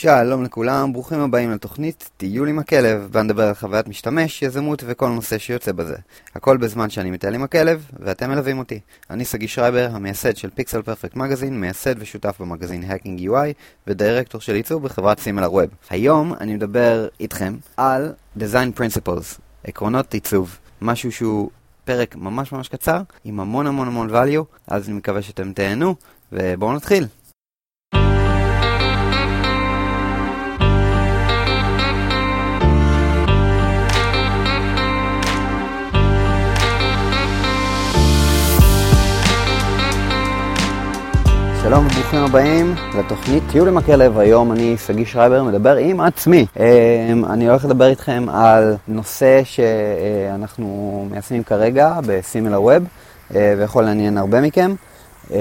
שלום לכולם, ברוכים הבאים לתוכנית טיול עם הכלב, בה נדבר על חוויית משתמש, יזמות וכל נושא שיוצא בזה. הכל בזמן שאני מטייל עם הכלב, ואתם מלווים אותי. אני סגי שרייבר, המייסד של פיקסל פרפקט מגזין, מייסד ושותף במגזין Hacking UI, ודירקטור של ייצור בחברת סימלר ווב. היום אני מדבר איתכם על Design Principles, עקרונות עיצוב, משהו שהוא פרק ממש ממש קצר, עם המון המון המון value, אז אני מקווה שאתם תהנו, ובואו נתחיל. הבאים לתוכנית טיול עם הכלב. היום אני שגיא שרייבר מדבר עם עצמי. אמ, אני הולך לדבר איתכם על נושא שאנחנו מיישמים כרגע בסימילר ווב אה, ויכול לעניין הרבה מכם. אמ,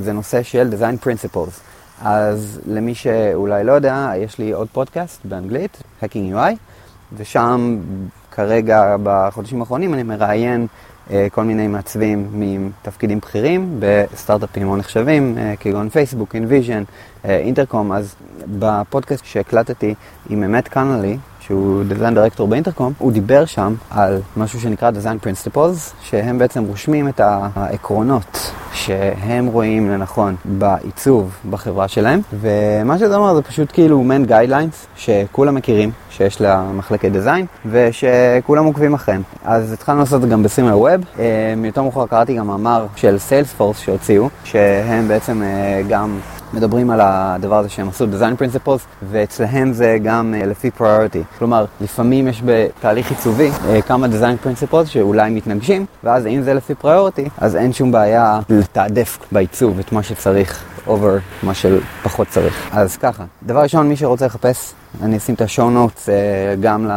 זה נושא של Design Principles. אז למי שאולי לא יודע, יש לי עוד פודקאסט באנגלית, Hacking UI, ושם כרגע בחודשים האחרונים אני מראיין כל מיני מעצבים מתפקידים בכירים בסטארט-אפים מאוד נחשבים, אה, כגון פייסבוק, אינוויז'ן, אינטרקום. אז בפודקאסט שהקלטתי עם אמט קונולי, שהוא design director באינטרקום, הוא דיבר שם על משהו שנקרא Design Principles, שהם בעצם רושמים את העקרונות שהם רואים לנכון בעיצוב בחברה שלהם, ומה שזה אומר זה פשוט כאילו מן guidelines שכולם מכירים, שיש לה מחלקת design, ושכולם עוקבים אחריהם. אז התחלנו לעשות את זה גם בסימל ווב. יותר מאוחר קראתי גם מאמר של סיילספורס שהוציאו, שהם בעצם אה, גם מדברים על הדבר הזה שהם עשו design principles, ואצלהם זה גם uh, לפי priority. כלומר, לפעמים יש בתהליך עיצובי uh, כמה design principles שאולי מתנגשים, ואז אם זה לפי priority, אז אין שום בעיה לתעדף בעיצוב את מה שצריך over מה שפחות צריך. אז ככה, דבר ראשון, מי שרוצה לחפש, אני אשים את השואו נוטס אה, גם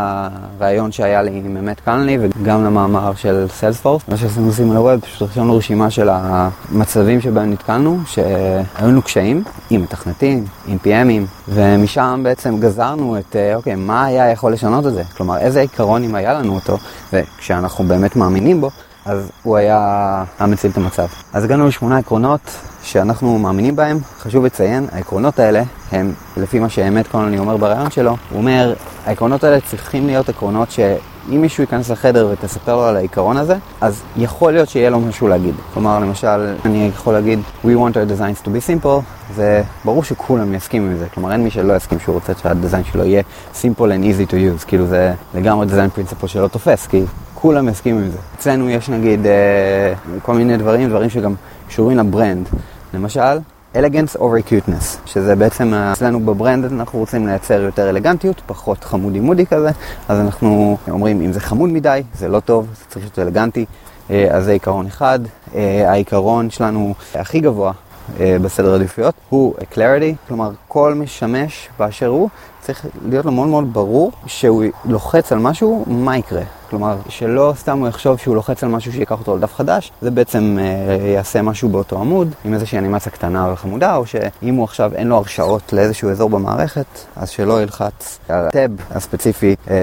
לראיון שהיה לי עם אמת קנלי וגם למאמר של סיילספורס. מה שעשינו עושים על הווב, פשוט רשמנו רשימה של המצבים שבהם נתקלנו, שהיו לנו קשיים עם מתכנתים, עם PMים, ומשם בעצם גזרנו את, אה, אוקיי, מה היה יכול לשנות את זה? כלומר, איזה עיקרונים היה לנו אותו, וכשאנחנו באמת מאמינים בו, אז הוא היה מציל את המצב. אז הגענו לשמונה עקרונות שאנחנו מאמינים בהם. חשוב לציין, העקרונות האלה הם, לפי מה שאמת קונלני אומר ברעיון שלו, הוא אומר, העקרונות האלה צריכים להיות עקרונות שאם מישהו ייכנס לחדר ותספר לו על העיקרון הזה, אז יכול להיות שיהיה לו משהו להגיד. כלומר, למשל, אני יכול להגיד, We want our designs to be simple, זה ברור שכולם יסכימו עם זה. כלומר, אין מי שלא יסכים שהוא רוצה שהדיזיין שלו יהיה simple and easy to use. כאילו זה לגמרי דיזיין פרינציפל שלא תופס, כי כולם יסכימו עם זה. אצלנו יש נגיד אה, כל מיני דברים, דברים שגם קשורים לברנד. למשל, אלגנס over cuteness, שזה בעצם אצלנו בברנד אנחנו רוצים לייצר יותר אלגנטיות, פחות חמודי מודי כזה, אז אנחנו אומרים אם זה חמוד מדי, זה לא טוב, זה צריך להיות אלגנטי, אה, אז זה עיקרון אחד. אה, העיקרון שלנו הכי גבוה אה, בסדר עדיפויות הוא clarity, כלומר כל משמש באשר הוא צריך להיות לו מאוד מאוד ברור שהוא לוחץ על משהו, מה יקרה. כלומר, שלא סתם הוא יחשוב שהוא לוחץ על משהו שיקח אותו לדף חדש, זה בעצם אה, יעשה משהו באותו עמוד, עם איזושהי אנימציה קטנה וחמודה, או שאם הוא עכשיו אין לו הרשאות לאיזשהו אזור במערכת, אז שלא ילחץ על הטאב הספציפי אה,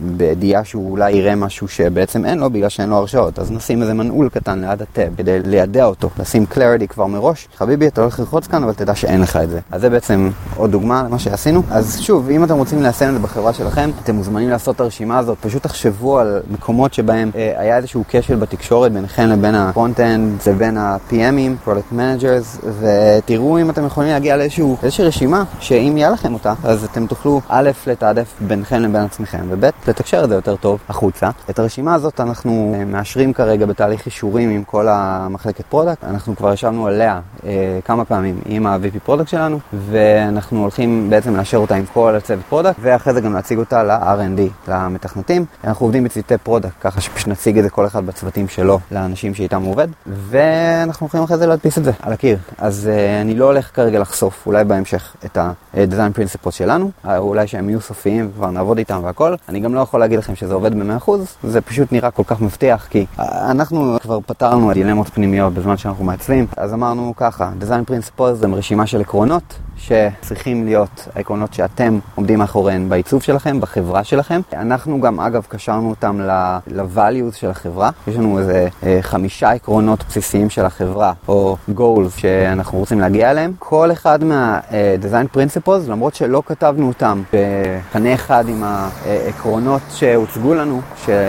בידיעה שהוא אולי יראה משהו שבעצם אין לו בגלל שאין לו הרשאות. אז נשים איזה מנעול קטן ליד הטאב כדי לידע אותו, לשים clarity כבר מראש. חביבי, אתה הולך ללחוץ כאן, אבל תדע שאין לך את זה. אז זה בעצם עוד דוגמה למה שעשינו. אז שוב, אם אתם רוצים ליישם את זה בחברה שלכם, אתם מוזמנים לעשות את הרשימה הזאת, פשוט תחשבו על מקומות שבהם אה, היה איזשהו כשל בתקשורת ביניכם לבין ה front-end לבין ה-PMים, Product Managers, ותראו אם אתם יכולים להגיע לאיזשהו, לאיזושהי רשימה, שאם יהיה לכם אותה, אז אתם תוכלו א', לתעדף ביניכם לבין עצמכם, וב', לתקשר את זה יותר טוב החוצה. את הרשימה הזאת אנחנו אה, מאשרים כרגע בתהליך אישורים עם כל המחלקת product, אנחנו כבר ישבנו עליה אה, כמה פעמים עם ה-VP product שלנו, ואנחנו הולכים בעצם לאשר אותה עם כל הצוות product, ואחרי זה גם להציג אותה ל-R&D, למתכנתים. אנחנו עובדים בצוותי product, ככה שפשוט נציג את זה כל אחד בצוותים שלו לאנשים שאיתם הוא עובד, ואנחנו הולכים אחרי זה להדפיס את זה על הקיר. אז uh, אני לא הולך כרגע לחשוף, אולי בהמשך, את ה-design principles שלנו, אולי שהם יהיו סופיים וכבר נעבוד איתם והכל. אני גם לא יכול להגיד לכם שזה עובד ב-100%, זה פשוט נראה כל כך מבטיח, כי אנחנו כבר פתרנו דילמות פנימיות בזמן שאנחנו מעצבים, אז אמרנו ככה, design principles זה רשימה של עקרונות. שצריכים להיות העקרונות שאתם עומדים מאחוריהן בעיצוב שלכם, בחברה שלכם. אנחנו גם, אגב, קשרנו אותם אותם ל-values של החברה. יש לנו איזה אה, חמישה עקרונות בסיסיים של החברה, או goals שאנחנו רוצים להגיע אליהם. כל אחד מה-design principles, למרות שלא כתבנו אותם בקנה אחד עם העקרונות שהוצגו לנו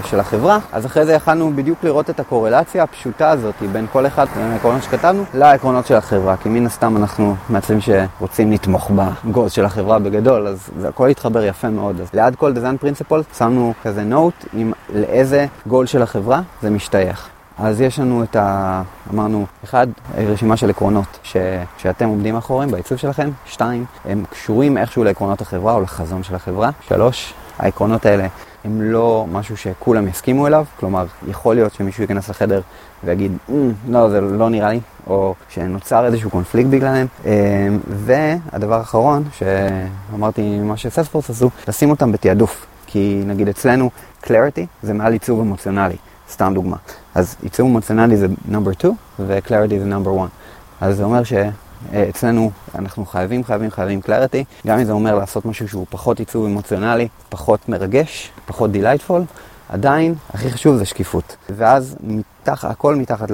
של החברה, אז אחרי זה יכלנו בדיוק לראות את הקורלציה הפשוטה הזאת בין כל אחד מהעקרונות שכתבנו לעקרונות של החברה, כי מן הסתם אנחנו מעצבים שרוצים לתמוך בגוז של החברה בגדול, אז זה הכל יתחבר יפה מאוד. אז ליד כל design principle שמנו כזה note עם לאיזה גול של החברה זה משתייך. אז יש לנו את ה... אמרנו, אחד, רשימה של עקרונות ש... שאתם עומדים מאחוריהם בעיצוב שלכם. שתיים, הם קשורים איכשהו לעקרונות החברה או לחזון של החברה. שלוש, העקרונות האלה הם לא משהו שכולם יסכימו אליו, כלומר, יכול להיות שמישהו ייכנס לחדר ויגיד, mm, לא, זה לא נראה לי, או שנוצר איזשהו קונפליקט בגללם. אמ, והדבר האחרון, שאמרתי מה שסספורס עשו, לשים אותם בתעדוף. כי נגיד אצלנו, clarity זה מעל עיצוב אמוציונלי, סתם דוגמה. אז עיצוב אמוציונלי זה number 2 ו-clarity זה number 1. אז זה אומר שאצלנו אנחנו חייבים, חייבים, חייבים clarity, גם אם זה אומר לעשות משהו שהוא פחות עיצוב אמוציונלי, פחות מרגש, פחות delightful, עדיין הכי חשוב זה שקיפות. ואז מתח, הכל מתחת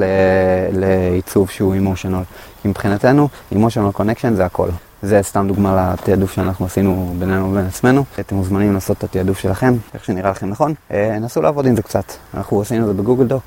לעיצוב שהוא emotional. כי מבחינתנו, emotional connection זה הכל. זה סתם דוגמה לתעדוף שאנחנו עשינו בינינו ובין עצמנו. אתם מוזמנים לעשות את התעדוף שלכם, איך שנראה לכם נכון. אה, נסו לעבוד עם זה קצת. אנחנו עשינו את זה בגוגל דוק,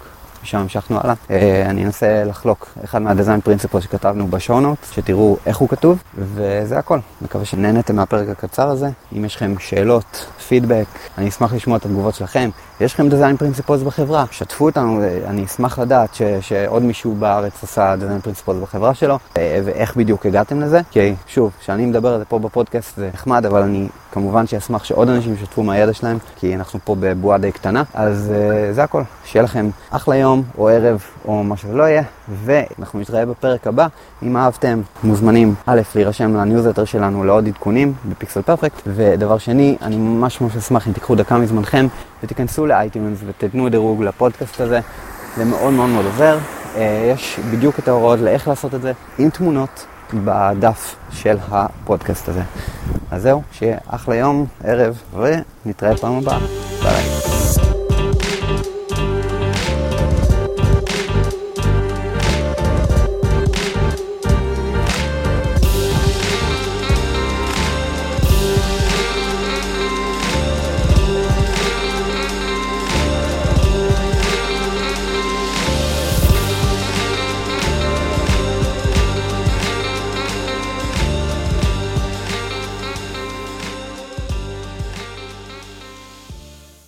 משם המשכנו הלאה. אה, אני אנסה לחלוק אחד מהדיזיין פרינציפל שכתבנו בשואו נוט, שתראו איך הוא כתוב, וזה הכל. מקווה שנהנתם מהפרק הקצר הזה. אם יש לכם שאלות, פידבק, אני אשמח לשמוע את התגובות שלכם. יש לכם דיזיין פרינציפולס בחברה, שתפו אותנו, אני אשמח לדעת ש, שעוד מישהו בארץ עשה דיזיין פרינציפולס בחברה שלו, אה, ואיך בדיוק הגעתם לזה. כי שוב, כשאני מדבר על זה פה בפודקאסט זה נחמד, אבל אני כמובן שאשמח שעוד אנשים ישתפו מהידע שלהם, כי אנחנו פה בבועה די קטנה. אז זה הכל. שיהיה לכם אחלה יום, או ערב, או מה שזה לא יהיה, ואנחנו נתראה בפרק הבא. אם אהבתם, מוזמנים א', להירשם לניוזלטר שלנו לעוד עדכונים בפיקסל פרפקט, ודבר שני, אני ממש ממש אשמח אם תיקחו דקה מזמנכם ותיכנסו לאייטיונס ותתנו דירוג לפודקאסט הזה, זה מאוד מאוד מאוד עוזר. אה, יש בדיוק את ההוראות לאיך לעשות את זה עם תמונות בדף של הפודקאסט הזה. אז זהו, שיהיה אחלה יום, ערב, ונתראה פעם הבאה.